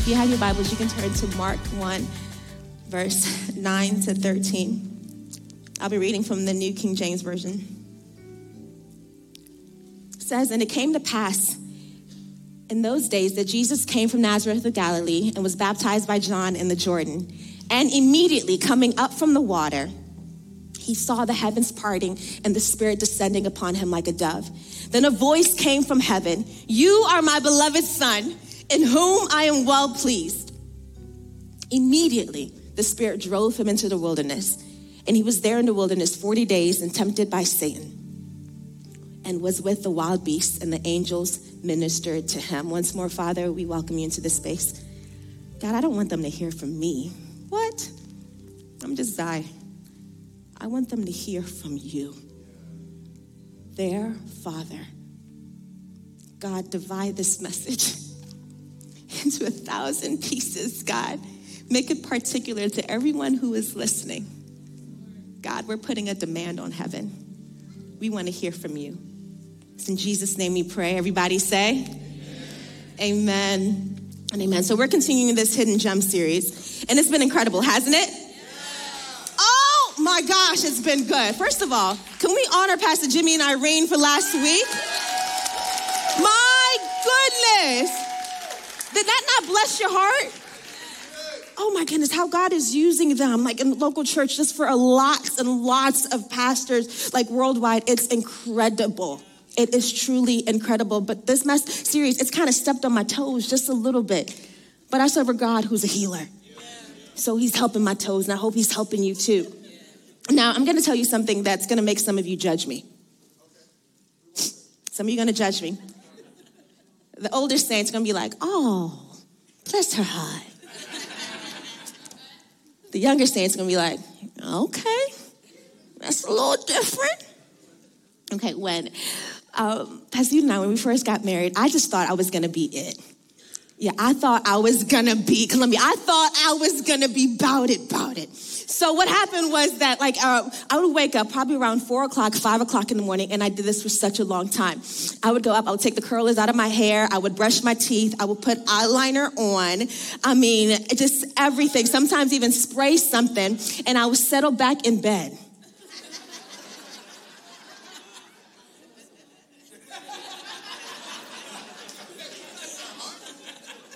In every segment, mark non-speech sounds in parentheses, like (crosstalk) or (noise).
If you have your Bibles, you can turn to Mark 1, verse 9 to 13. I'll be reading from the New King James Version. It says, And it came to pass in those days that Jesus came from Nazareth of Galilee and was baptized by John in the Jordan. And immediately coming up from the water, he saw the heavens parting and the Spirit descending upon him like a dove. Then a voice came from heaven You are my beloved Son, in whom I am well pleased. Immediately, the Spirit drove him into the wilderness, and he was there in the wilderness 40 days and tempted by Satan, and was with the wild beasts, and the angels ministered to him. Once more, Father, we welcome you into this space. God, I don't want them to hear from me. What? I'm just Zai. I want them to hear from you. Their Father. God, divide this message (laughs) into a thousand pieces, God. Make it particular to everyone who is listening. God, we're putting a demand on heaven. We want to hear from you. It's in Jesus' name we pray. Everybody say, Amen. amen. And amen. So we're continuing this Hidden Gem series, and it's been incredible, hasn't it? Oh my gosh, it's been good. First of all, can we honor Pastor Jimmy and Irene for last week? My goodness. Did that not bless your heart? Oh my goodness, how God is using them, like in local church, just for a lots and lots of pastors, like worldwide. It's incredible. It is truly incredible. But this mess series, it's kind of stepped on my toes just a little bit. But I serve a God who's a healer. So he's helping my toes, and I hope he's helping you too. Now, I'm gonna tell you something that's gonna make some of you judge me. Some of you gonna judge me. The older saints gonna be like, oh, bless her heart. the younger saints gonna be like, okay, that's a little different. Okay, when um, Pastor and I, when we first got married, I just thought I was gonna be it. Yeah, I thought I was gonna be Columbia. I thought I was gonna be bout it, bout it. So what happened was that, like, uh, I would wake up probably around four o'clock, five o'clock in the morning, and I did this for such a long time. I would go up, I would take the curlers out of my hair, I would brush my teeth, I would put eyeliner on. I mean, just everything. Sometimes even spray something, and I would settle back in bed.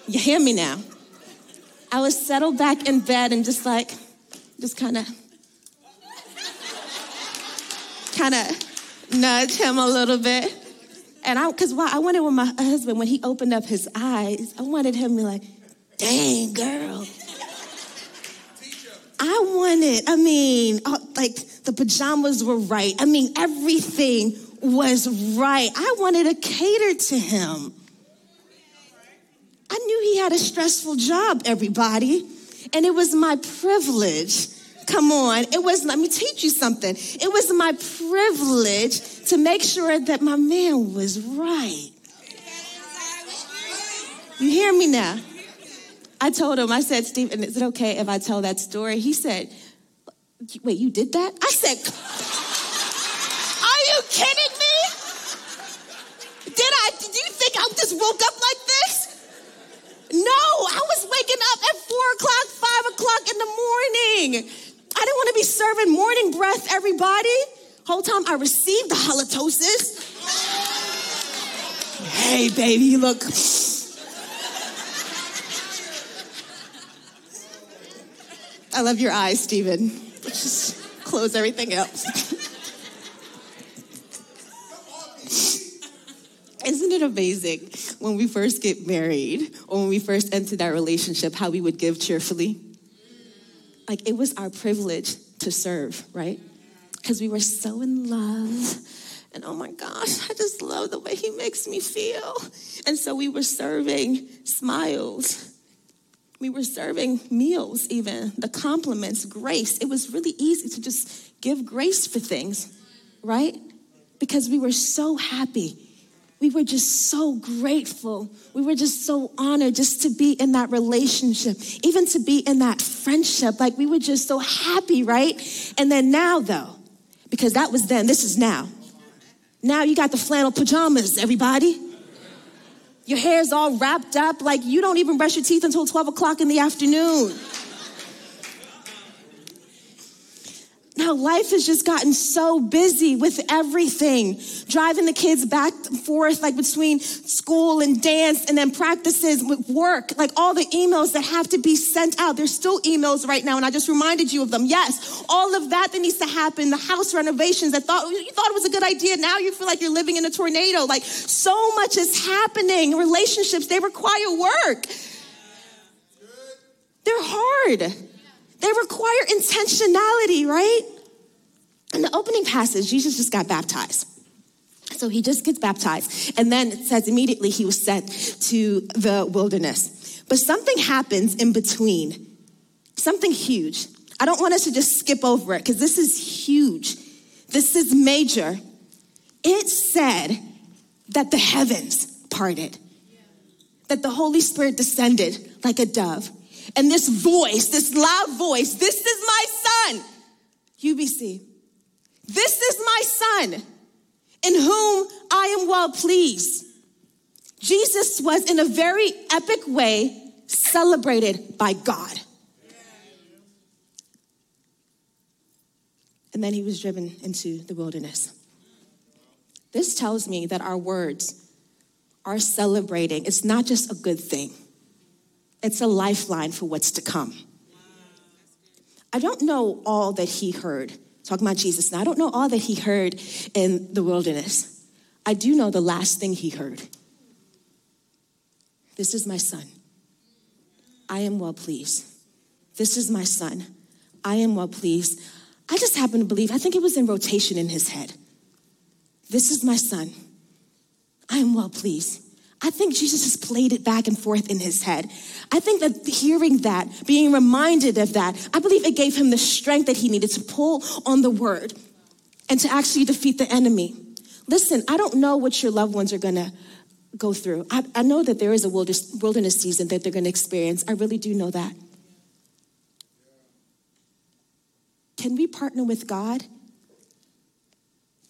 You hear me now? I would settle back in bed and just like, just kind of, kind of nudge him a little bit. And I, because why? I wanted when my husband, when he opened up his eyes, I wanted him to be like, dang, girl. I wanted, I mean, uh, like the pajamas were right. I mean, everything was right. I wanted to cater to him. I knew he had a stressful job, everybody. And it was my privilege. Come on. It was, let me teach you something. It was my privilege to make sure that my man was right. You hear me now? I told him, I said, Stephen, is it okay if I tell that story? He said, Wait, you did that? I said, Are you kidding me? Did I? Did you think I just woke up like this? No, I was waking up at four o'clock, five o'clock in the morning. I didn't want to be serving morning breath, everybody. Whole time I received the halitosis. Hey, baby, you look. I love your eyes, Stephen. Just close everything else. Isn't it amazing when we first get married or when we first enter that relationship how we would give cheerfully? Like it was our privilege to serve, right? Because we were so in love. And oh my gosh, I just love the way he makes me feel. And so we were serving smiles. We were serving meals, even the compliments, grace. It was really easy to just give grace for things, right? Because we were so happy we were just so grateful. We were just so honored just to be in that relationship, even to be in that friendship. Like we were just so happy, right? And then now, though, because that was then, this is now. Now you got the flannel pajamas, everybody. Your hair's all wrapped up, like you don't even brush your teeth until 12 o'clock in the afternoon. Now, life has just gotten so busy with everything, driving the kids back and forth, like between school and dance and then practices with work, like all the emails that have to be sent out. There's still emails right now, and I just reminded you of them. Yes, all of that that needs to happen, the house renovations that thought you thought it was a good idea. Now you feel like you're living in a tornado. Like so much is happening. Relationships, they require work. They're hard. They require intentionality, right? In the opening passage, Jesus just got baptized. So he just gets baptized. And then it says immediately he was sent to the wilderness. But something happens in between, something huge. I don't want us to just skip over it because this is huge. This is major. It said that the heavens parted, that the Holy Spirit descended like a dove. And this voice, this loud voice, this is my son, UBC. This is my son in whom I am well pleased. Jesus was in a very epic way celebrated by God. And then he was driven into the wilderness. This tells me that our words are celebrating. It's not just a good thing, it's a lifeline for what's to come. I don't know all that he heard, talking about Jesus. Now, I don't know all that he heard in the wilderness. I do know the last thing he heard. This is my son. I am well pleased. This is my son. I am well pleased. I just happen to believe, I think it was in rotation in his head. This is my son. I am well pleased. I think Jesus has played it back and forth in his head. I think that hearing that, being reminded of that, I believe it gave him the strength that he needed to pull on the word and to actually defeat the enemy. Listen, I don't know what your loved ones are gonna go through. I, I know that there is a wilderness, season that they're gonna experience. I really do know that. Can we partner with God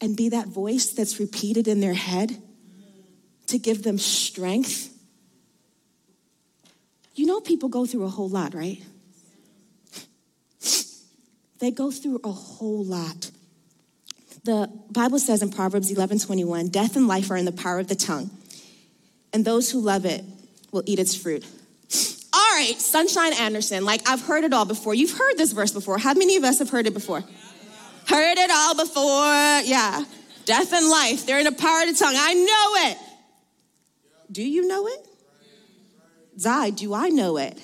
and be that voice that's repeated in their head? To give them strength. You know, people go through a whole lot, right? They go through a whole lot. The Bible says in Proverbs 11 21, death and life are in the power of the tongue, and those who love it will eat its fruit. All right, Sunshine Anderson, like I've heard it all before. You've heard this verse before. How many of us have heard it before? Heard it all before. Yeah. Death and life, they're in the power of the tongue. I know it. Do you know it? Zai, do I know it?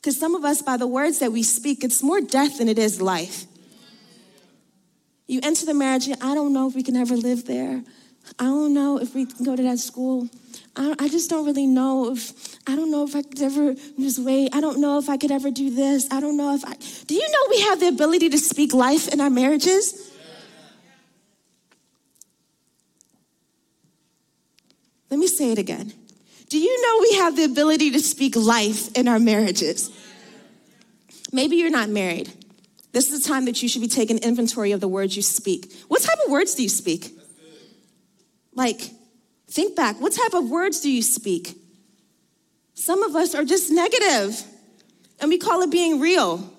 Because some of us, by the words that we speak, it's more death than it is life. You enter the marriage, I don't know if we can ever live there. I don't know if we can go to that school. I, I just don't really know if, I don't know if I could ever just wait. I don't know if I could ever do this. I don't know if I, do you know we have the ability to speak life in our marriages? Let me say it again. Do you know we have the ability to speak life in our marriages? Maybe you're not married. This is the time that you should be taking inventory of the words you speak. What type of words do you speak? Like, think back. What type of words do you speak? Some of us are just negative, and we call it being real.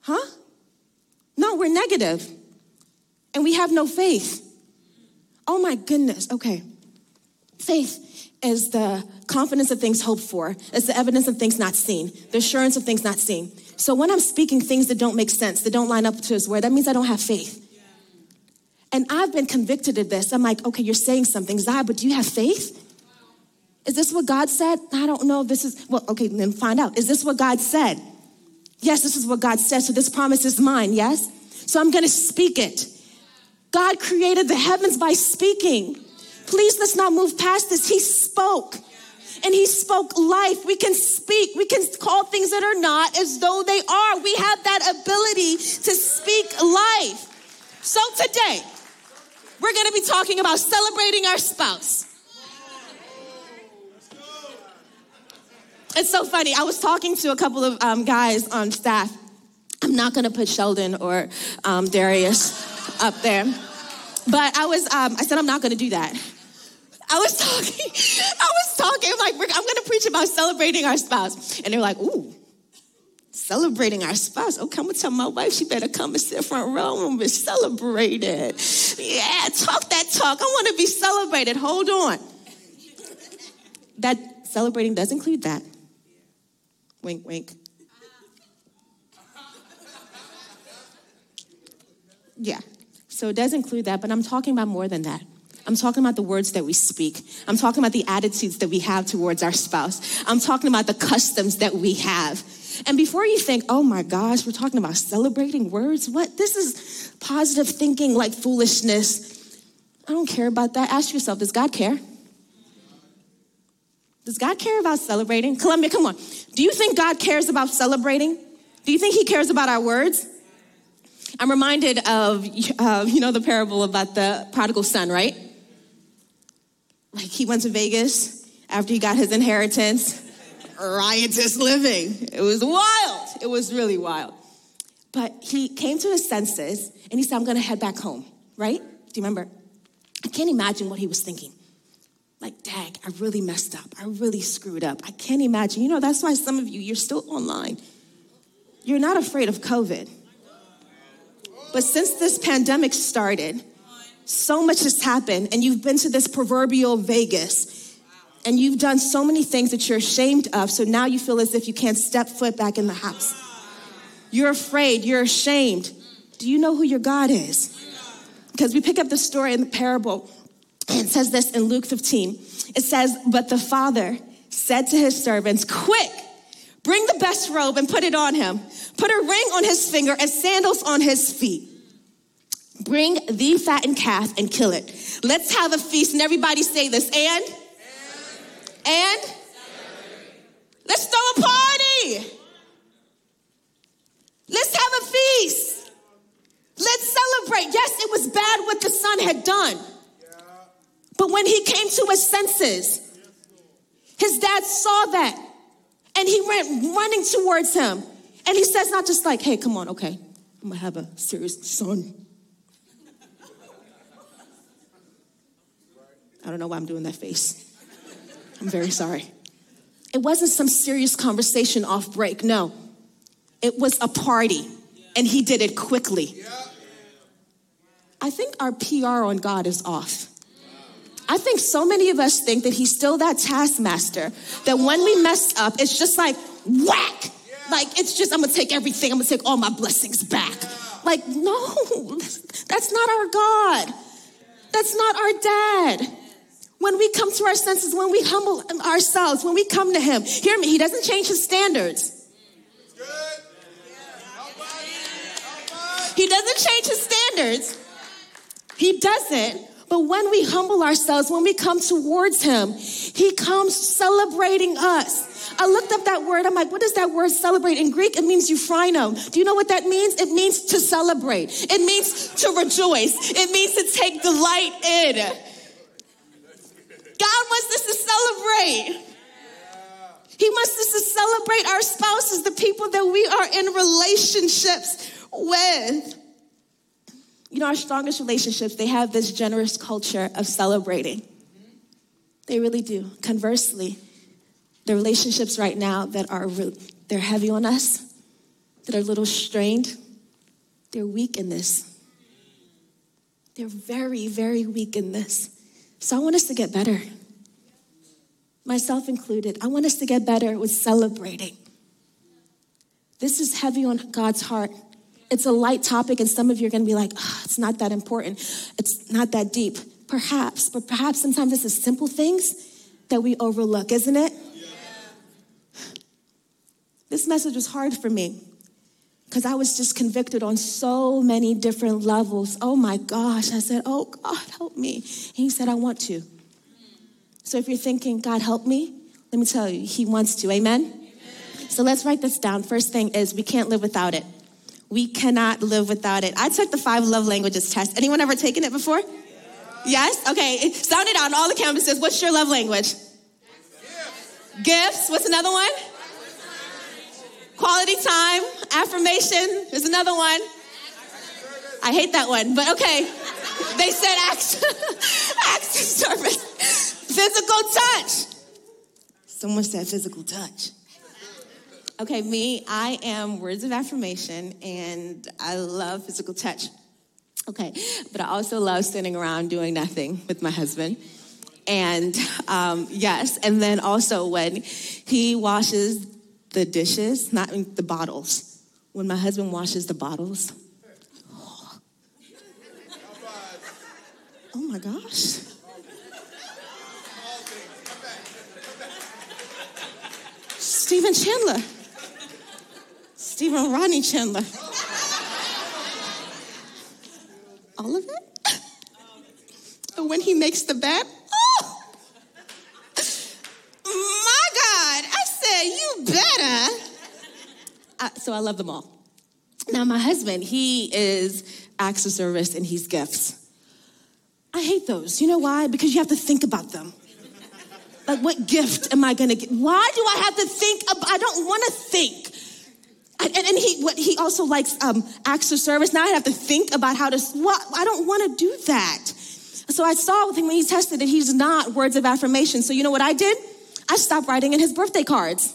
Huh? No, we're negative, and we have no faith. Oh my goodness. Okay. Faith is the confidence of things hoped for. It's the evidence of things not seen, the assurance of things not seen. So when I'm speaking things that don't make sense, that don't line up to his word, that means I don't have faith. And I've been convicted of this. I'm like, okay, you're saying something, Zai, but do you have faith? Is this what God said? I don't know this is, well, okay, then find out. Is this what God said? Yes, this is what God said. So this promise is mine, yes? So I'm gonna speak it. God created the heavens by speaking. Please let's not move past this. He spoke and he spoke life. We can speak, we can call things that are not as though they are. We have that ability to speak life. So today, we're going to be talking about celebrating our spouse. It's so funny. I was talking to a couple of um, guys on staff. I'm not going to put Sheldon or um, Darius up there. But I was, um, I said, I'm not to do that. I was talking, (laughs) I was talking, like, I'm to preach about celebrating our spouse. And they were like, ooh, celebrating our spouse. I'm going to tell my wife she better come and sit front row and be celebrated. Yeah, talk that talk. I want to be celebrated. Hold on. That celebrating does include that. Wink, wink. Yeah, so it does include that, but I'm talking about more than that. I'm talking about the words that we speak. I'm talking about the attitudes that we have towards our spouse. I'm talking about the customs that we have. And before you think, oh my gosh, we're talking about celebrating words, what? This is positive thinking like foolishness. I don't care about that. Ask yourself, does God care? Does God care about celebrating? Columbia, come on. Do you think God cares about celebrating? Do you think He cares about our words? I'm reminded of, uh, you know, the parable about the prodigal son, right? Like he went to Vegas after he got his inheritance, riotous living. It was wild. It was really wild. But he came to his senses and he said, I'm going to head back home, right? Do you remember? I can't imagine what he was thinking. Like, dag, I really messed up. I really screwed up. I can't imagine. You know, that's why some of you, you're still online. You're not afraid of COVID. But since this pandemic started, so much has happened, and you've been to this proverbial Vegas, and you've done so many things that you're ashamed of, so now you feel as if you can't step foot back in the house. You're afraid, you're ashamed. Do you know who your God is? Because we pick up the story in the parable, and it says this in Luke 15. It says, But the father said to his servants, Quick, bring the best robe and put it on him Put a ring on his finger and sandals on his feet. Bring the fattened calf and kill it. Let's have a feast. And everybody say this. And? And? Let's throw a party. Let's have a feast. Let's celebrate. Yes, it was bad what the son had done. But when he came to his senses, his dad saw that and he went running towards him. And he says, not just like, hey, come on, okay, I'm gonna have a serious son. I don't know why I'm doing that face. I'm very sorry. It wasn't some serious conversation off break, no. It was a party, and he did it quickly. I think our PR on God is off. I think so many of us think that he's still that taskmaster, that when we mess up, it's just like whack, like, it's just, I'm gonna take everything, I'm gonna take all my blessings back. Like, no, that's not our God. That's not our dad. When we come to our senses, when we humble ourselves, when we come to Him, hear me, He doesn't change His standards. He doesn't change His standards. He doesn't. But when we humble ourselves, when we come towards Him, He comes celebrating us. I looked up that word. I'm like, what does that word celebrate? In Greek, it means euphrino. Do you know what that means? It means to celebrate. It means to rejoice. It means to take delight in. God wants us to celebrate. He wants us to celebrate our spouses, the people that we are in relationships with. You know, our strongest relationships, they have this generous culture of celebrating. They really do. Conversely, the relationships right now that are they're heavy on us, that are a little strained, they're weak in this. They're very, very weak in this. So I want us to get better. Myself included. I want us to get better with celebrating. This is heavy on God's heart. It's a light topic, and some of you are going to be like, oh, it's not that important. It's not that deep. Perhaps, but perhaps sometimes it's the simple things that we overlook, isn't it? This message was hard for me because I was just convicted on so many different levels. Oh my gosh. I said, Oh God, help me. And he said, I want to. So if you're thinking, God, help me, let me tell you, he wants to. Amen? Amen? So let's write this down. First thing is, we can't live without it. We cannot live without it. I took the five love languages test. Anyone ever taken it before? Yeah. Yes? Okay. Sound it out on all the campuses. What's your love language? Gifts. Gifts. What's another one? Quality time, affirmation. There's another one. I hate that one, but okay. they said acts, (laughs) acts of service, physical touch. Someone said physical touch. Okay, me, I am words of affirmation and I love physical touch. Okay, but I also love sitting around doing nothing with my husband. And um, yes, and then also when he washes the dishes, not the bottles, when my husband washes the bottles. Oh, oh my gosh. Stephen Chandler. Stephen Rodney Chandler. All of it? But when he makes the bed, oh! My God, I said, you better. Uh, so I love them all. Now, my husband, he is acts of service and he's gifts. I hate those. You know why? Because you have to think about them. Like, what gift am I gonna get? Why do I have to think? I don't wanna think. And, and, he, what, he also likes um, acts of service. Now I have to think about how to, what, I don't wanna do that. So I saw with him when he tested that he's not words of affirmation. So you know what I did? I stopped writing in his birthday cards.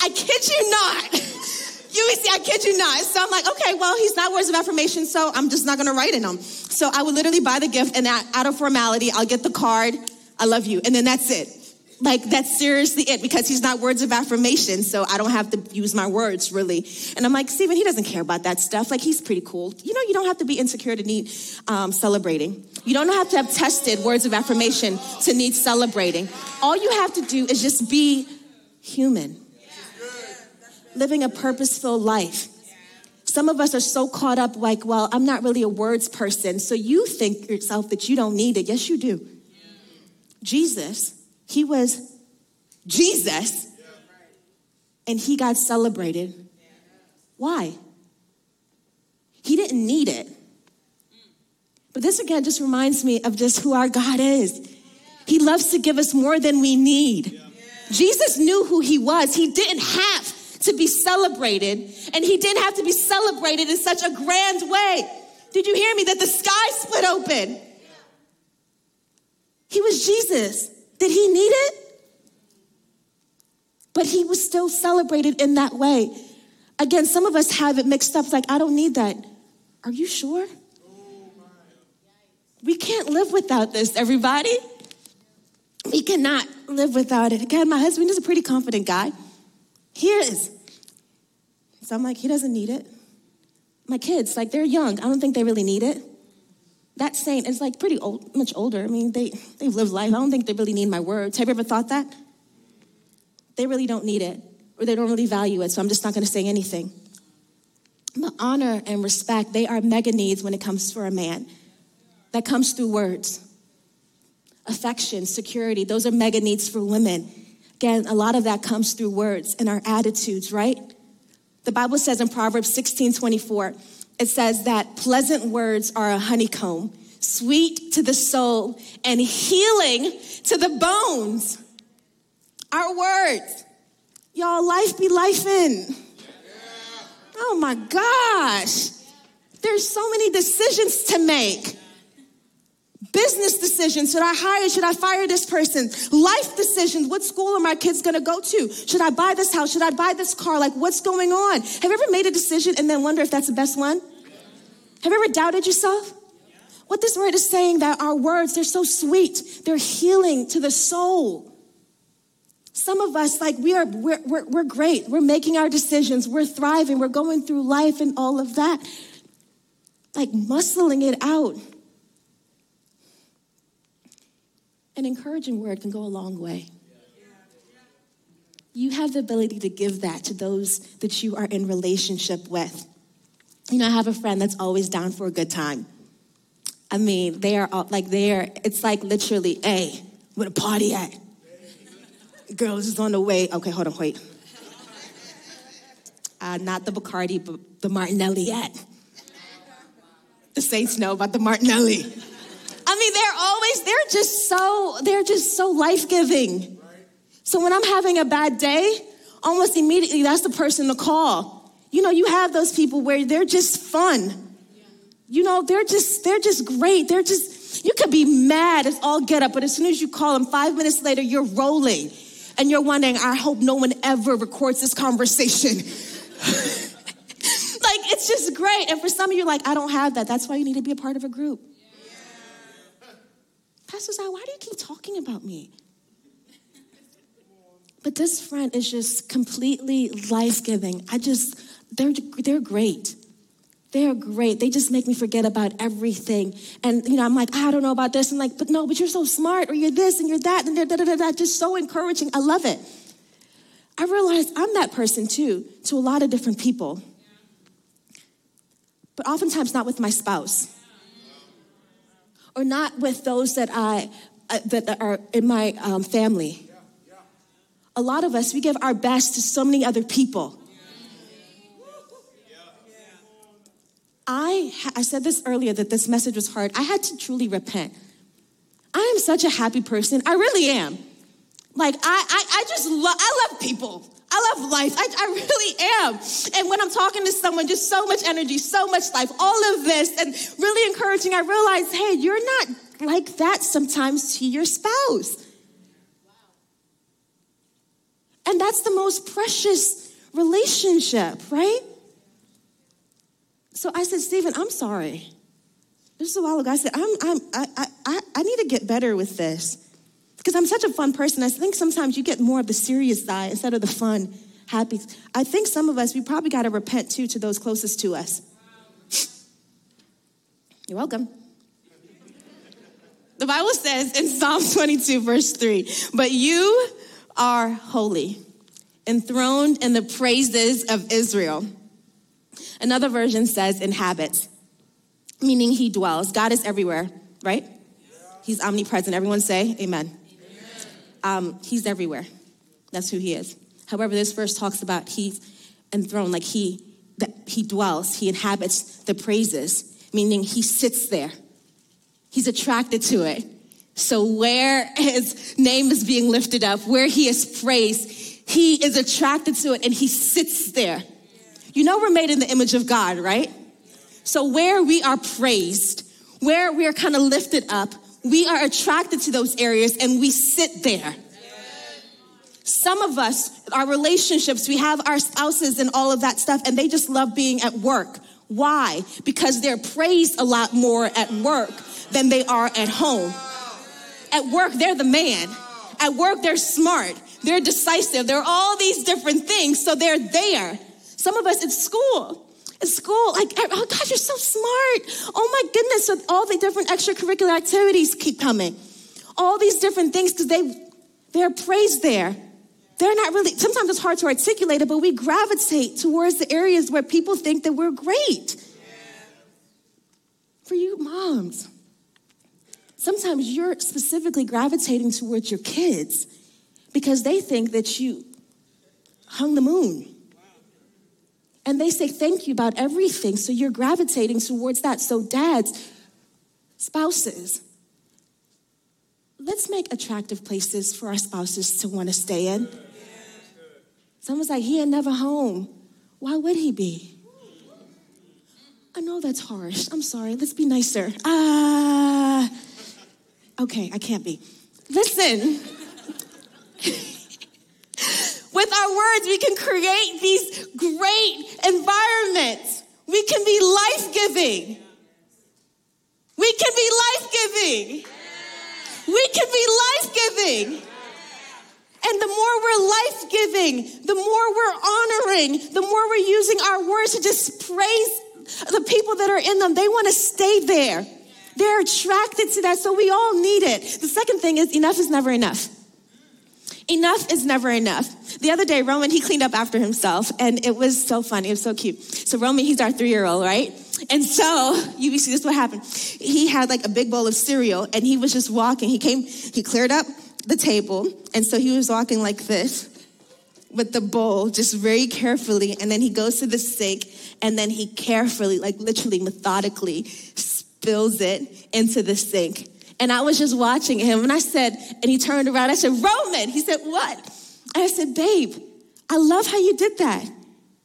I kid you not. You see, I kid you not. So I'm like, okay, well, he's not words of affirmation, so I'm just not gonna write in them. So I would literally buy the gift, and out of formality, I'll get the card, I love you, and then that's it. Like, that's seriously it because he's not words of affirmation, so I don't have to use my words really. And I'm like, Stephen, he doesn't care about that stuff. Like, he's pretty cool. You know, you don't have to be insecure to need um, celebrating. You don't have to have tested words of affirmation to need celebrating. All you have to do is just be human, living a purposeful life. Some of us are so caught up, like, well, I'm not really a words person. So you think yourself that you don't need it. Yes, you do. Jesus he was Jesus and he got celebrated. Why? He didn't need it. But this again just reminds me of just who our God is. He loves to give us more than we need. Jesus knew who he was. He didn't have to be celebrated, and he didn't have to be celebrated in such a grand way. Did you hear me? That the sky split open. He was Jesus. Did he need it? But he was still celebrated in that way. Again, some of us have it mixed up like, I don't need that. Are you sure? We can't live without this, everybody. We cannot live without it. Again, my husband is a pretty confident guy. He is. So I'm like, he doesn't need it. My kids, like, they're young. I don't think they really need it that saint is like pretty old, much older. I mean, they, they've lived life. I don't think they really need my words. Have you ever thought that? They really don't need it, or they don't really value it, so I'm just not gonna say anything. But honor and respect, they are mega needs when it comes for a man. That comes through words. Affection, security, those are mega needs for women. Again, a lot of that comes through words and our attitudes, right? The Bible says in Proverbs 16 24, it says that pleasant words are a honeycomb, sweet to the soul and healing to the bones. Our words. Y'all, life be life in. Oh my gosh. There's so many decisions to make. Business decisions. Should I hire? Should I fire this person? Life decisions. What school are my kids going to go to? Should I buy this house? Should I buy this car? Like, what's going on? Have you ever made a decision and then wonder if that's the best one? Have you ever doubted yourself? What this word is saying that our words, they're so sweet. They're healing to the soul. Some of us, like, we are, we're, we're, we're great. We're making our decisions. We're thriving. We're going through life and all of that. Like, muscling it out. An encouraging word can go a long way. You have the ability to give that to those that you are in relationship with. You know, I have a friend that's always down for a good time. I mean, they are all, like they're. It's like literally, hey, where the party at? Girls is on the way. Okay, hold on, wait. Uh, not the Bacardi, but the Martinelli at. The Saints know about the Martinelli. I mean, they're always, they're just so, they're just so life giving. So when I'm having a bad day, almost immediately that's the person to call. You know, you have those people where they're just fun. You know, they're just, they're just great. They're just, you could be mad as all get up, but as soon as you call them, five minutes later, you're rolling. And you're wondering, I hope no one ever records this conversation. (laughs) like, it's just great. And for some of you, like, I don't have that. That's why you need to be a part of a group. Pastor Zai, why do you keep talking about me? But this friend is just completely life giving. I just, they're, they're great. They're great. They just make me forget about everything. And, you know, I'm like, I don't know about this. And I'm like, but no, but you're so smart, or you're this and you're that, and they're da da da da. Just so encouraging. I love it. I realized I'm that person too, to a lot of different people. But oftentimes not with my spouse. Or not with those that I uh, that are in my um, family. A lot of us, we give our best to so many other people. I, I said this earlier that this message was hard. I had to truly repent. I am such a happy person. I really am. Like, I, I, I just love, I love people. I love life. I, I really am. And when I'm talking to someone, just so much energy, so much life, all of this, and really encouraging, I realize, hey, you're not like that sometimes to your spouse. And that's the most precious relationship, right? So I said, Stephen, I'm sorry. This is a while ago. I said, I'm, I'm, I, I, I need to get better with this. Because I'm such a fun person. I think sometimes you get more of the serious side instead of the fun, happy. I think some of us, we probably got to repent too to those closest to us. (laughs) You're welcome. The Bible says in Psalm 22, verse 3, but you are holy, enthroned in the praises of Israel. Another version says inhabits, meaning he dwells. God is everywhere, right? He's omnipresent. Everyone say amen. Um, he's everywhere. That's who he is. However, this verse talks about he's enthroned, like he that he dwells, he inhabits the praises, meaning he sits there. He's attracted to it. So where his name is being lifted up, where he is praised, he is attracted to it and he sits there. You know, we're made in the image of God, right? So, where we are praised, where we are kind of lifted up, we are attracted to those areas and we sit there. Some of us, our relationships, we have our spouses and all of that stuff, and they just love being at work. Why? Because they're praised a lot more at work than they are at home. At work, they're the man. At work, they're smart. They're decisive. They're all these different things, so they're there. Some of us, it's school. School, like, oh, oh gosh, you're so smart. Oh my goodness. So all the different extracurricular activities keep coming. All these different things, because they they're praised there. They're not really, sometimes it's hard to articulate it, but we gravitate towards the areas where people think that we're great. For you moms, sometimes you're specifically gravitating towards your kids because they think that you hung the moon and they say thank you about everything. So you're gravitating towards that. So, dads, spouses, let's make attractive places for our spouses to want to stay in. Someone's like, he ain't never home. Why would he be? I know that's harsh. I'm sorry. Let's be nicer. Ah, uh, okay, I can't be. Listen. (laughs) With our words, we can create these great environments. We can be life giving. We can be life giving. We can be life giving. And the more we're life giving, the more we're honoring, the more we're using our words to just praise the people that are in them. They want to stay there. They're attracted to that. So we all need it. The second thing is enough is never enough. Enough is never enough. The other day, Roman, he cleaned up after himself, and it was so funny. It was so cute. So, Roman, he's our three year old, right? And so, you see, this is what happened. He had like a big bowl of cereal, and he was just walking. He came, he cleared up the table, and so he was walking like this with the bowl, just very carefully. And then he goes to the sink, and then he carefully, like literally methodically, spills it into the sink. And I was just watching him and I said, and he turned around. I said, Roman. He said, What? And I said, Babe, I love how you did that. He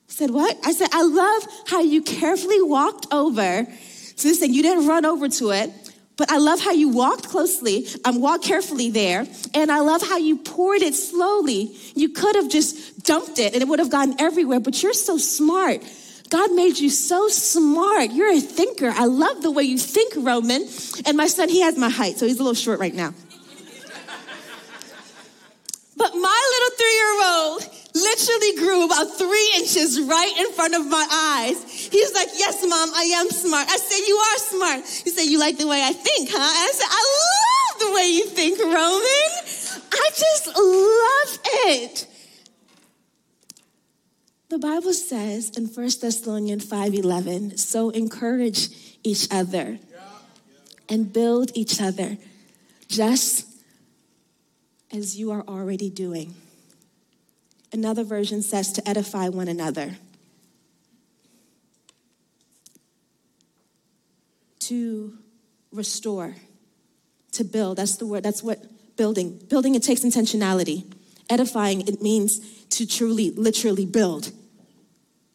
said, What? I said, I love how you carefully walked over to this thing, you didn't run over to it, but I love how you walked closely, um, walked carefully there, and I love how you poured it slowly. You could have just dumped it and it would have gotten everywhere, but you're so smart. God made you so smart. You're a thinker. I love the way you think, Roman. And my son, he has my height, so he's a little short right now. but my little three year old literally grew about three inches right in front of my eyes. He's like, Yes, mom, I am smart. I said, You are smart. He said, You like the way I think, huh? And I said, I love the way you think, Roman. I just love it. The Bible says in 1 Thessalonians 5:11, so encourage each other and build each other just as you are already doing. Another version says to edify one another. To restore, to build. That's the word, that's what building. Building, it takes intentionality. Edifying, it means to truly, literally build.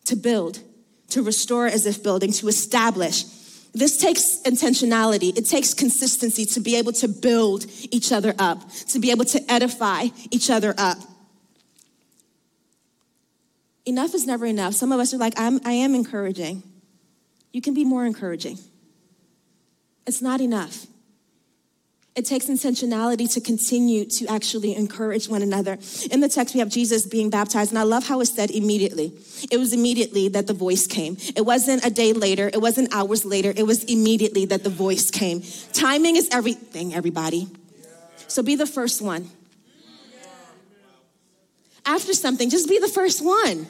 To build, to restore as if building, to establish. This takes intentionality. It takes consistency to be able to build each other up, to be able to edify each other up enough is never enough. Some of us are like, I'm, I am encouraging. You can be more encouraging. It's not enough. It takes intentionality to continue to actually encourage one another. In the text, we have Jesus being baptized, and I love how it said immediately. It was immediately that the voice came. It wasn't a day later, it wasn't hours later, it was immediately that the voice came. Timing is everything, everybody. So be the first one after something, just be the first one.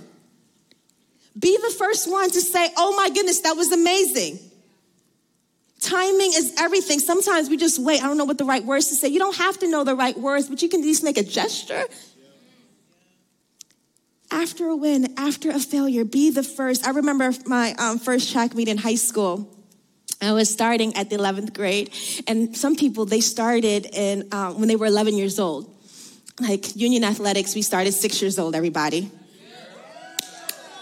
Be the first one to say, Oh my goodness, that was amazing. Timing is everything. Sometimes we just wait. I don't know what the right words to say. You don't have to know the right words, but you can at least make a gesture. After a win, after a failure, be the first. I remember my um, first track meet in high school. I was starting at the 11th grade, and some people they started in um, when they were 11 years old like Union Athletics, we started six years old, everybody.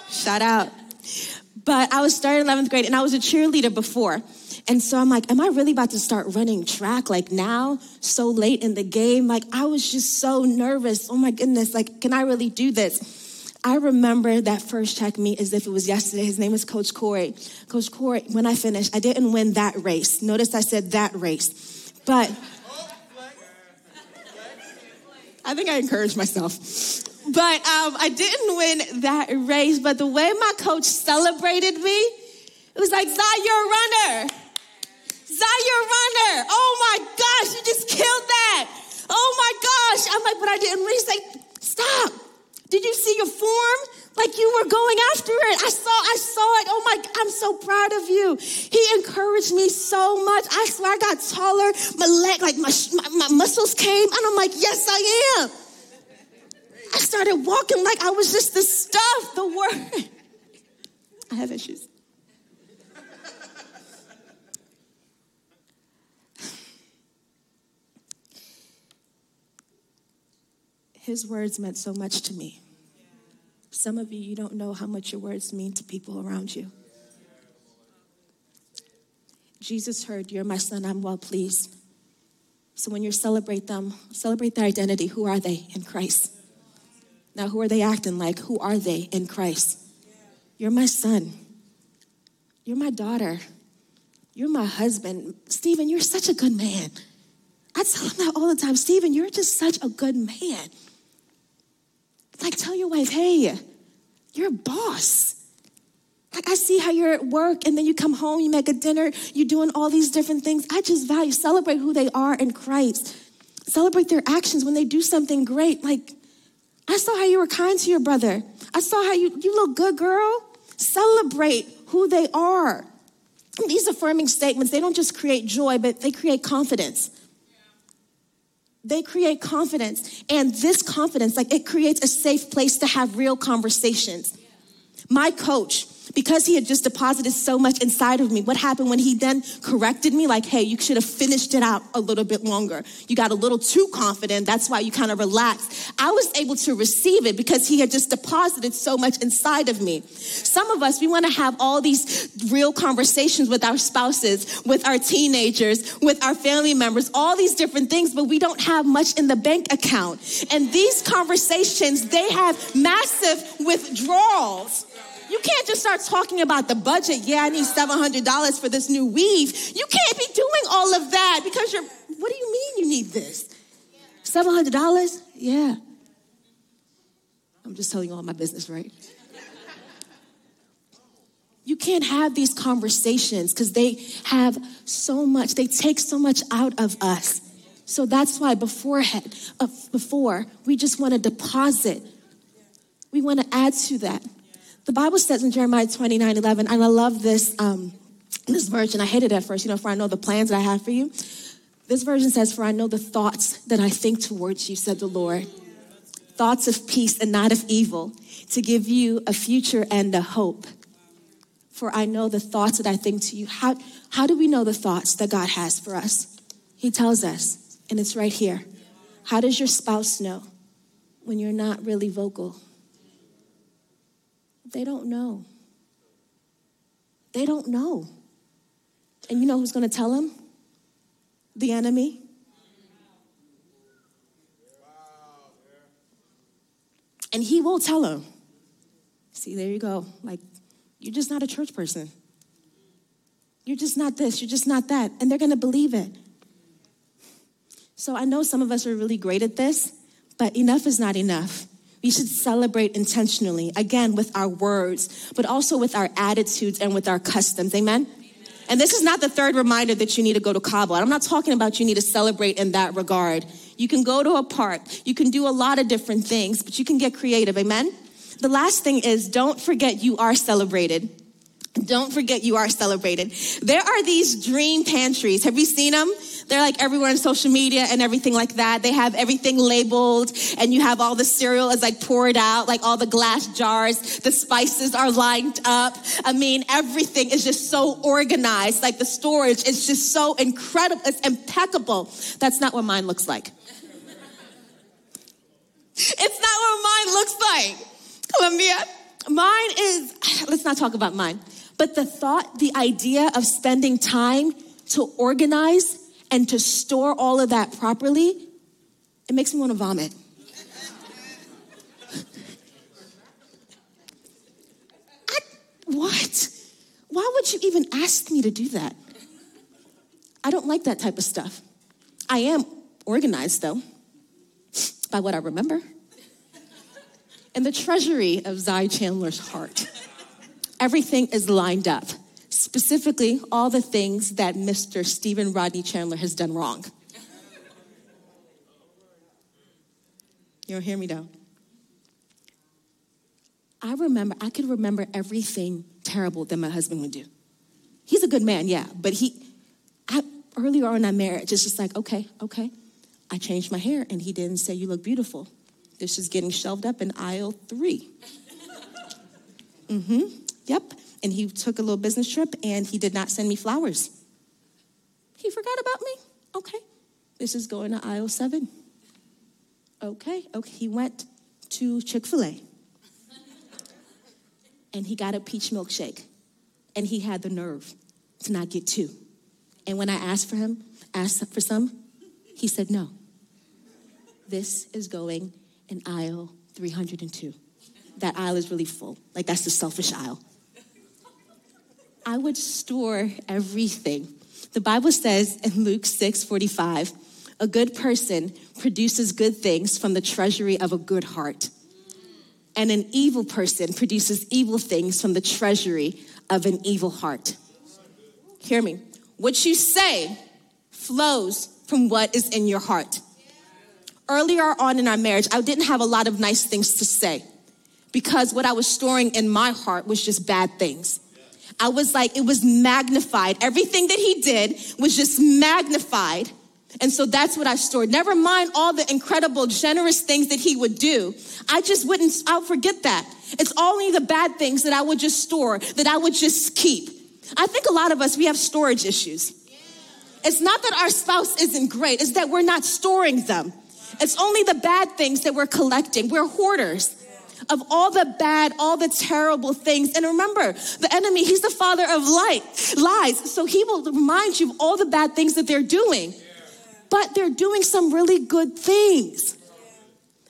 Shout out. But I was starting 11th grade and I was a cheerleader before. And so I'm like, am I really about to start running track like now, so late in the game? Like, I was just so nervous. Oh my goodness, like, can I really do this? I remember that first track meet as if it was yesterday. His name is Coach Corey. Coach Corey, when I finished, I didn't win that race. Notice I said that race. But I think I encouraged myself. But um, I didn't win that race. But the way my coach celebrated me, it was like, Zai, you're a runner. Zai, you're a runner. Oh my gosh, you just killed that. Oh my gosh. I'm like, but I didn't. He's like, stop. Did you see your form? Like you were going after it. I saw, I saw it. Oh my, I'm so proud of you. He encouraged me so much. I swear I got taller. My leg, like my, my, my muscles came. And I'm like, yes, I am. I started walking like I was just the stuff, the word. I have issues. His words meant so much to me. Some of you, you don't know how much your words mean to people around you. Jesus heard, You're my son, I'm well pleased. So when you celebrate them, celebrate their identity. Who are they in Christ? Now, who are they acting like? Who are they in Christ? You're my son. You're my daughter. You're my husband. Stephen, you're such a good man. I tell him that all the time. Stephen, you're just such a good man. Like, tell your wife, hey, you're a boss. Like, I see how you're at work and then you come home, you make a dinner, you're doing all these different things. I just value, celebrate who they are in Christ. Celebrate their actions when they do something great. Like, I saw how you were kind to your brother. I saw how you, you look good, girl. Celebrate who they are. These affirming statements, they don't just create joy, but they create confidence. They create confidence. And this confidence, like it creates a safe place to have real conversations. My coach, because he had just deposited so much inside of me, what happened when he then corrected me? Like, hey, you should have finished it out a little bit longer. You got a little too confident. That's why you kind of relaxed. I was able to receive it because he had just deposited so much inside of me. Some of us, we want to have all these real conversations with our spouses, with our teenagers, with our family members, all these different things, but we don't have much in the bank account. And these conversations, they have massive withdrawals. You can't just start talking about the budget. Yeah, I need $700 for this new weave. You can't be doing all of that because you're, what do you mean you need this? $700? Yeah. I'm just telling you all my business, right? You can't have these conversations because they have so much, they take so much out of us. So that's why beforehand, uh, before, we just want to deposit. We want to add to that. The Bible says in Jeremiah 29 11, and I love this, um, this version. I hated it at first, you know, for I know the plans that I have for you. This version says, For I know the thoughts that I think towards you, said the Lord. Thoughts of peace and not of evil, to give you a future and a hope. For I know the thoughts that I think to you. How, how do we know the thoughts that God has for us? He tells us, and it's right here. How does your spouse know when you're not really vocal? They don't know. They don't know. And you know who's going to tell them? The enemy. And he will tell them. See, there you go. Like, you're just not a church person. You're just not this, you're just not that. And they're going to believe it. So I know some of us are really great at this, but enough is not enough. We should celebrate intentionally, again, with our words, but also with our attitudes and with our customs. Amen? And this is not the third reminder that you need to go to Cabo. I'm not talking about you need to celebrate in that regard. You can go to a park, you can do a lot of different things, but you can get creative. Amen? The last thing is don't forget you are celebrated. Don't forget you are celebrated. There are these dream pantries. Have you seen them? They're like everywhere on social media and everything like that. They have everything labeled and you have all the cereal is like poured out, like all the glass jars. The spices are lined up. I mean, everything is just so organized. Like the storage is just so incredible. It's impeccable. That's not what mine looks like. (laughs) it's not what mine looks like. Columbia. Mine is, (sighs) let's not talk about mine. But the thought, the idea of spending time to organize and to store all of that properly, it makes me want to vomit. (laughs) I, what? Why would you even ask me to do that? I don't like that type of stuff. I am organized though, by what I remember. In the treasury of Zai Chandler's heart everything is lined up. Specifically, all the things that Mr. Stephen Rodney Chandler has done wrong. You don't hear me though. I remember, I could remember everything terrible that my husband would do. He's a good man, yeah, but he, I, earlier on in our marriage, it's just like, okay, okay. I changed my hair and he didn't say, You look beautiful. This is getting shelved up in aisle three. mm hmm. Yep. And he took a little business trip and he did not send me flowers. He forgot about me? Okay. This is going to aisle seven. Okay. Okay. He went to Chick fil A and he got a peach milkshake and he had the nerve to not get two. And when I asked for him, asked for some, he said no. This is going in aisle 302. That aisle is really full. Like that's the selfish aisle. I would store everything. The Bible says in Luke 6 45, a good person produces good things from the treasury of a good heart. And an evil person produces evil things from the treasury of an evil heart. Hear me. What you say flows from what is in your heart. Earlier on in our marriage, I didn't have a lot of nice things to say because what I was storing in my heart was just bad things. I was like, it was magnified. Everything that he did was just magnified. And so that's what I stored. Never mind all the incredible, generous things that he would do. I just wouldn't, I'll forget that. It's only the bad things that I would just store, that I would just keep. I think a lot of us, we have storage issues. It's not that our spouse isn't great, it's that we're not storing them. It's only the bad things that we're collecting. We're hoarders of all the bad, all the terrible things. And remember, the enemy, he's the father of light, lies. So he will remind you of all the bad things that they're doing. But they're doing some really good things.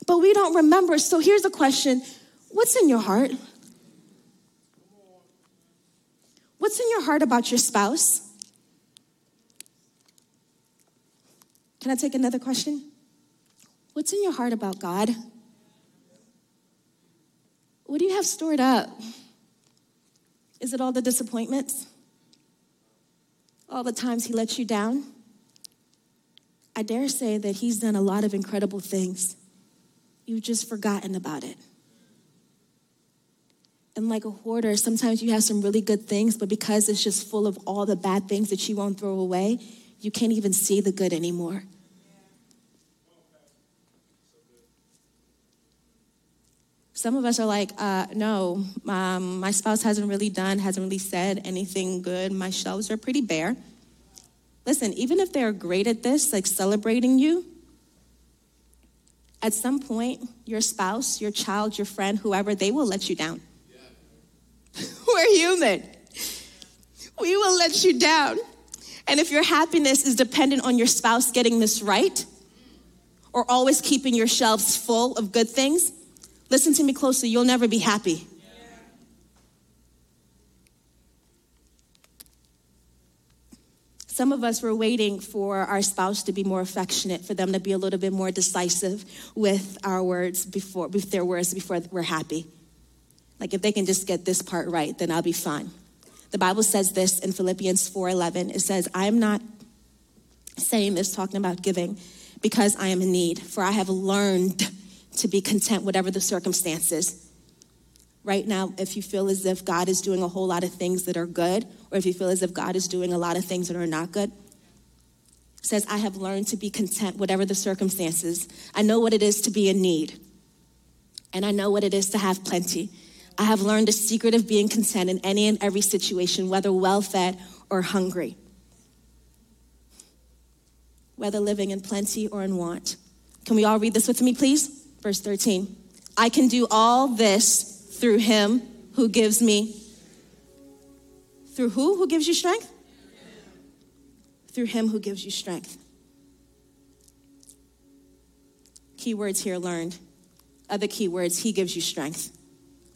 But we don't remember. So here's a question What's in your heart? What's in your heart about your spouse? Can I take another question? What's in your heart about God? What do you have stored up? Is it all the disappointments? All the times he lets you down? I dare say that he's done a lot of incredible things. You've just forgotten about it. And like a hoarder, sometimes you have some really good things, but because it's just full of all the bad things that you won't throw away, you can't even see the good anymore. Some of us are like, uh, no, um, my spouse hasn't really done, hasn't really said anything good. My shelves are pretty bare. Listen, even if they're great at this, like celebrating you, at some point, your spouse, your child, your friend, whoever, they will let you down. Yeah. (laughs) We're human. We will let you down. And if your happiness is dependent on your spouse getting this right, or always keeping your shelves full of good things, Listen to me closely, you'll never be happy. Some of us were waiting for our spouse to be more affectionate, for them to be a little bit more decisive with our words before, with their words before we're happy. Like if they can just get this part right, then I'll be fine. The Bible says this in Philippians 4:11. It says, "I am not saying this talking about giving because I am in need, for I have learned to be content, whatever the circumstances. Right now, if you feel as if God is doing a whole lot of things that are good, or if you feel as if God is doing a lot of things that are not good, says, I have learned to be content, whatever the circumstances. I know what it is to be in need, and I know what it is to have plenty. I have learned the secret of being content in any and every situation, whether well fed or hungry, whether living in plenty or in want. Can we all read this with me, please? Verse 13 I can do all this through him who gives me. Through who? Who gives you strength? Through him who gives you strength. Key words here learned. Other key words, he gives you strength,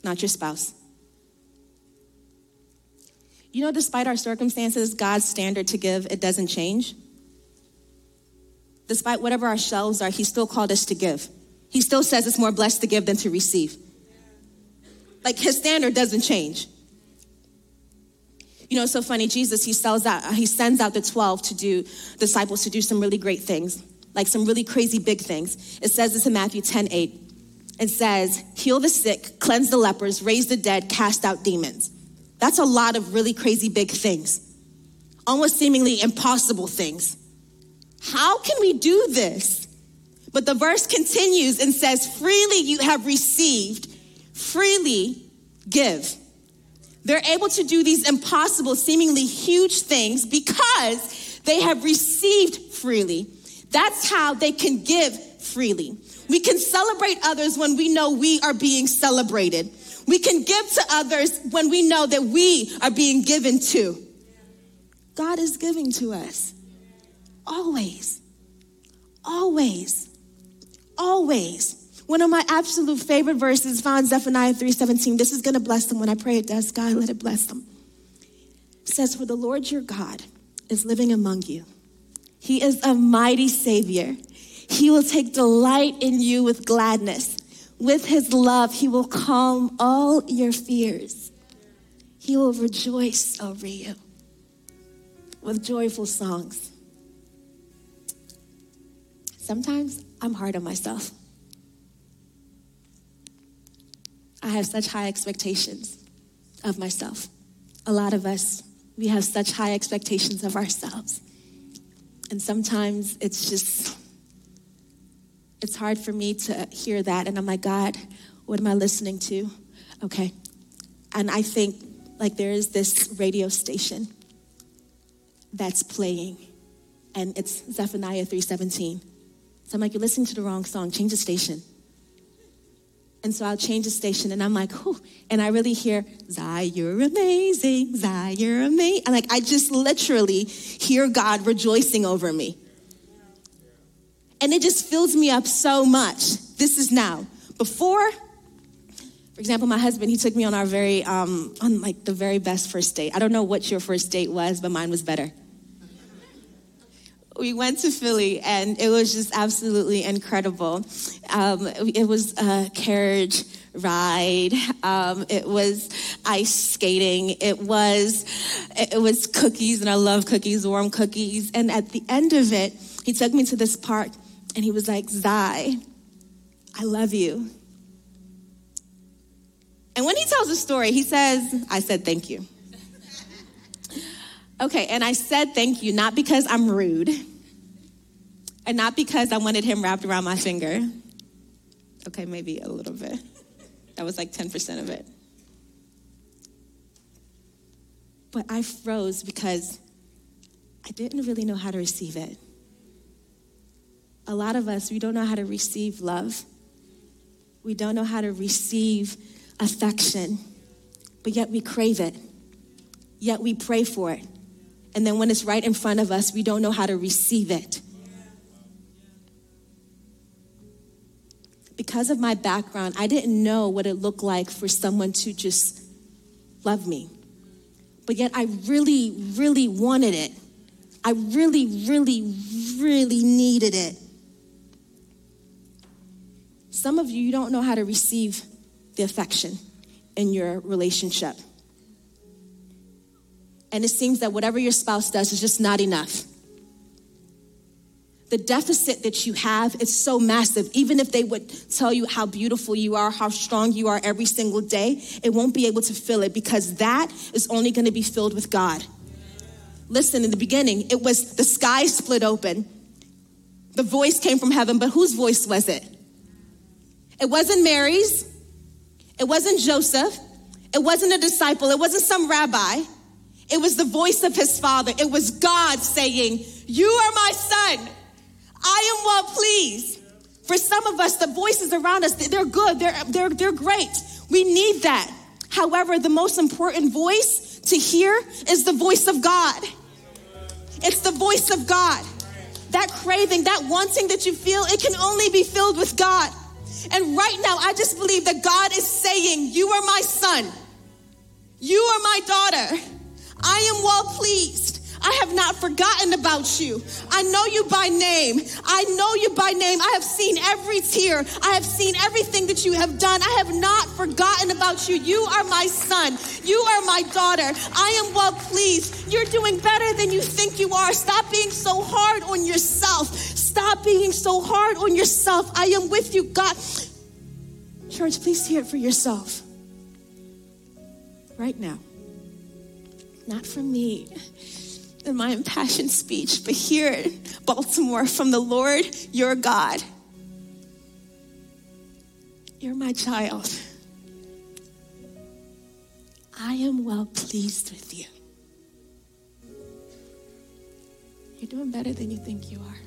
not your spouse. You know, despite our circumstances, God's standard to give, it doesn't change. Despite whatever our shelves are, he still called us to give. He still says it's more blessed to give than to receive. Like his standard doesn't change. You know, it's so funny. Jesus, he sells out, he sends out the 12 to do disciples to do some really great things, like some really crazy big things. It says this in Matthew 10 8. It says, heal the sick, cleanse the lepers, raise the dead, cast out demons. That's a lot of really crazy big things, almost seemingly impossible things. How can we do this? But the verse continues and says, freely you have received, freely give. They're able to do these impossible, seemingly huge things because they have received freely. That's how they can give freely. We can celebrate others when we know we are being celebrated. We can give to others when we know that we are being given to. God is giving to us. Always. Always always. One of my absolute favorite verses found Zephaniah 3:17. This is going to bless them when I pray it does. God, let it bless them. It says, "For the Lord your God is living among you. He is a mighty savior. He will take delight in you with gladness. With his love, he will calm all your fears. He will rejoice over you with joyful songs." Sometimes I'm hard on myself. I have such high expectations of myself. A lot of us, we have such high expectations of ourselves. And sometimes it's just, it's hard for me to hear that. And I'm like, God, what am I listening to? Okay? And I think like there is this radio station that's playing and it's Zephaniah 3:17. So I'm like, you're listening to the wrong song. Change the station. And so I'll change the station and I'm like, whew. And I really hear, Zai, you're amazing. Zai, you're amazing. And like, I just literally hear God rejoicing over me. And it just fills me up so much. This is now. Before, for example, my husband, he took me on our very, um, on like the very best first date. I don't know what your first date was, but mine was better we went to Philly and it was just absolutely incredible. Um, it was a carriage ride. Um, it was ice skating. It was it was cookies, and I love cookies, warm cookies. And at the end of it, he took me to this park, and he was like, "Zai, I love you." And when he tells the story, he says, "I said thank you." Okay, and I said thank you not because I'm rude and not because I wanted him wrapped around my finger. Okay, maybe a little bit. That was like 10% of it. But I froze because I didn't really know how to receive it. A lot of us, we don't know how to receive love. We don't know how to receive affection, but yet we crave it. Yet we pray for it. And then when it's right in front of us, we don't know how to receive it. Because of my background, I didn't know what it looked like for someone to just love me. But yet I really, really wanted it. I really, really, really needed it. Some of you, you don't know how to receive the affection in your relationship. And it seems that whatever your spouse does is just not enough. The deficit that you have is so massive. Even if they would tell you how beautiful you are, how strong you are every single day, it won't be able to fill it because that is only going to be filled with God. Listen, in the beginning, it was the sky split open. The voice came from heaven, but whose voice was it? It wasn't Mary's. It wasn't Joseph. It wasn't a disciple. It wasn't some rabbi. It was the voice of his father. It was God saying, You are my son. I am well pleased. For some of us, the voices around us, they're good, they're, they're, they're great. We need that. However, the most important voice to hear is the voice of God. It's the voice of God. That craving, that wanting that you feel, it can only be filled with God. And right now, I just believe that God is saying, You are my son. You are my daughter. I am well pleased. I have not forgotten about you. I know you by name. I know you by name. I have seen every tear. I have seen everything that you have done. I have not forgotten about you. You are my son. You are my daughter. I am well pleased. You're doing better than you think you are. Stop being so hard on yourself. Stop being so hard on yourself. I am with you, God. Church, please hear it for yourself. Right now not from me in my impassioned speech, but here, in Baltimore, from the Lord your God. You're my child. I am well pleased with you. You're doing better than you think you are.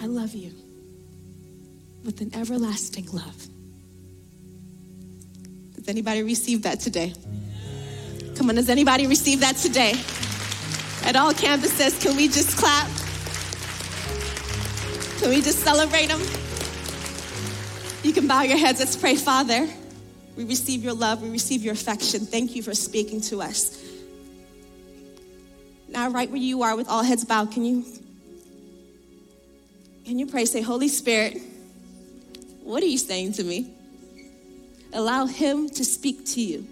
I love you with an everlasting love. Does anybody receive that today? Come on, does anybody receive that today? At all campuses, can we just clap? Can we just celebrate them? You can bow your heads. Let's pray, Father. We receive your love, we receive your affection. Thank you for speaking to us. Now, right where you are, with all heads bowed, can you can you pray? Say, Holy Spirit, what are you saying to me? Allow Him to speak to you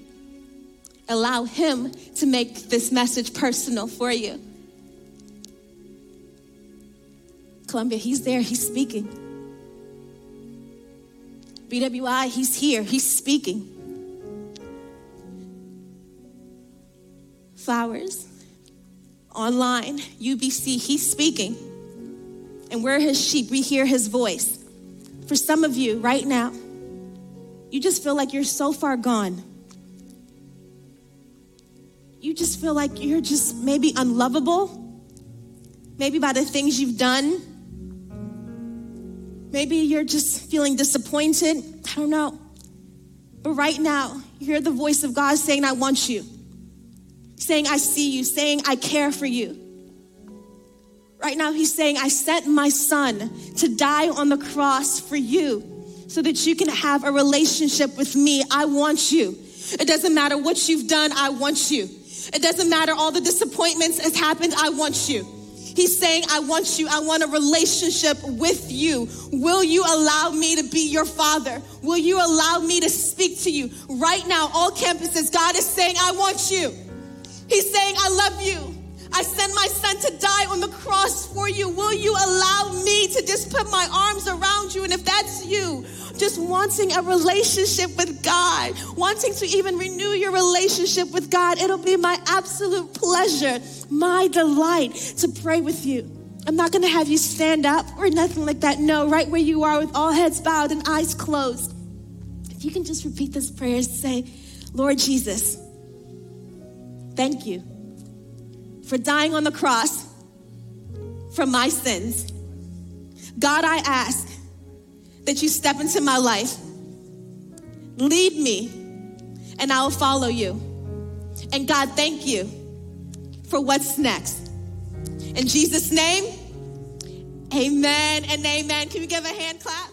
allow Him to make this message personal for you. Columbia, He's there, He's speaking. BWI, He's here, He's speaking. Flowers, online, UBC, He's speaking. And we're His sheep, we hear His voice. For some of you right now, you just feel like you're so far gone. You just feel like you're just maybe unlovable, maybe by the things you've done. Maybe you're just feeling disappointed. I don't know. But right now, you hear the voice of God saying, I want you, saying, I see you, saying, I care for you. Right now, He's saying, I sent my son to die on the cross for you so that you can have a relationship with me. I want you. It doesn't matter what you've done, I want you. It doesn't matter all the disappointments has happened, I want you. He's saying, I want you. I want a relationship with you. Will you allow me to be your father? Will you allow me to speak to you? Right now, all campuses, God is saying, I want you. He's saying, I love you. I sent my son to die on the cross for you. Will you allow me to just put my arms around you? And if that's you, just wanting a relationship with God, wanting to even renew your relationship with God, it'll be my absolute pleasure, my delight to pray with you. I'm not going to have you stand up or nothing like that. No, right where you are with all heads bowed and eyes closed. If you can just repeat this prayer, say, Lord Jesus, thank you for dying on the cross for my sins. God, I ask that you step into my life. Lead me, and I will follow you. And God, thank you for what's next. In Jesus' name, amen and amen. Can we give a hand clap?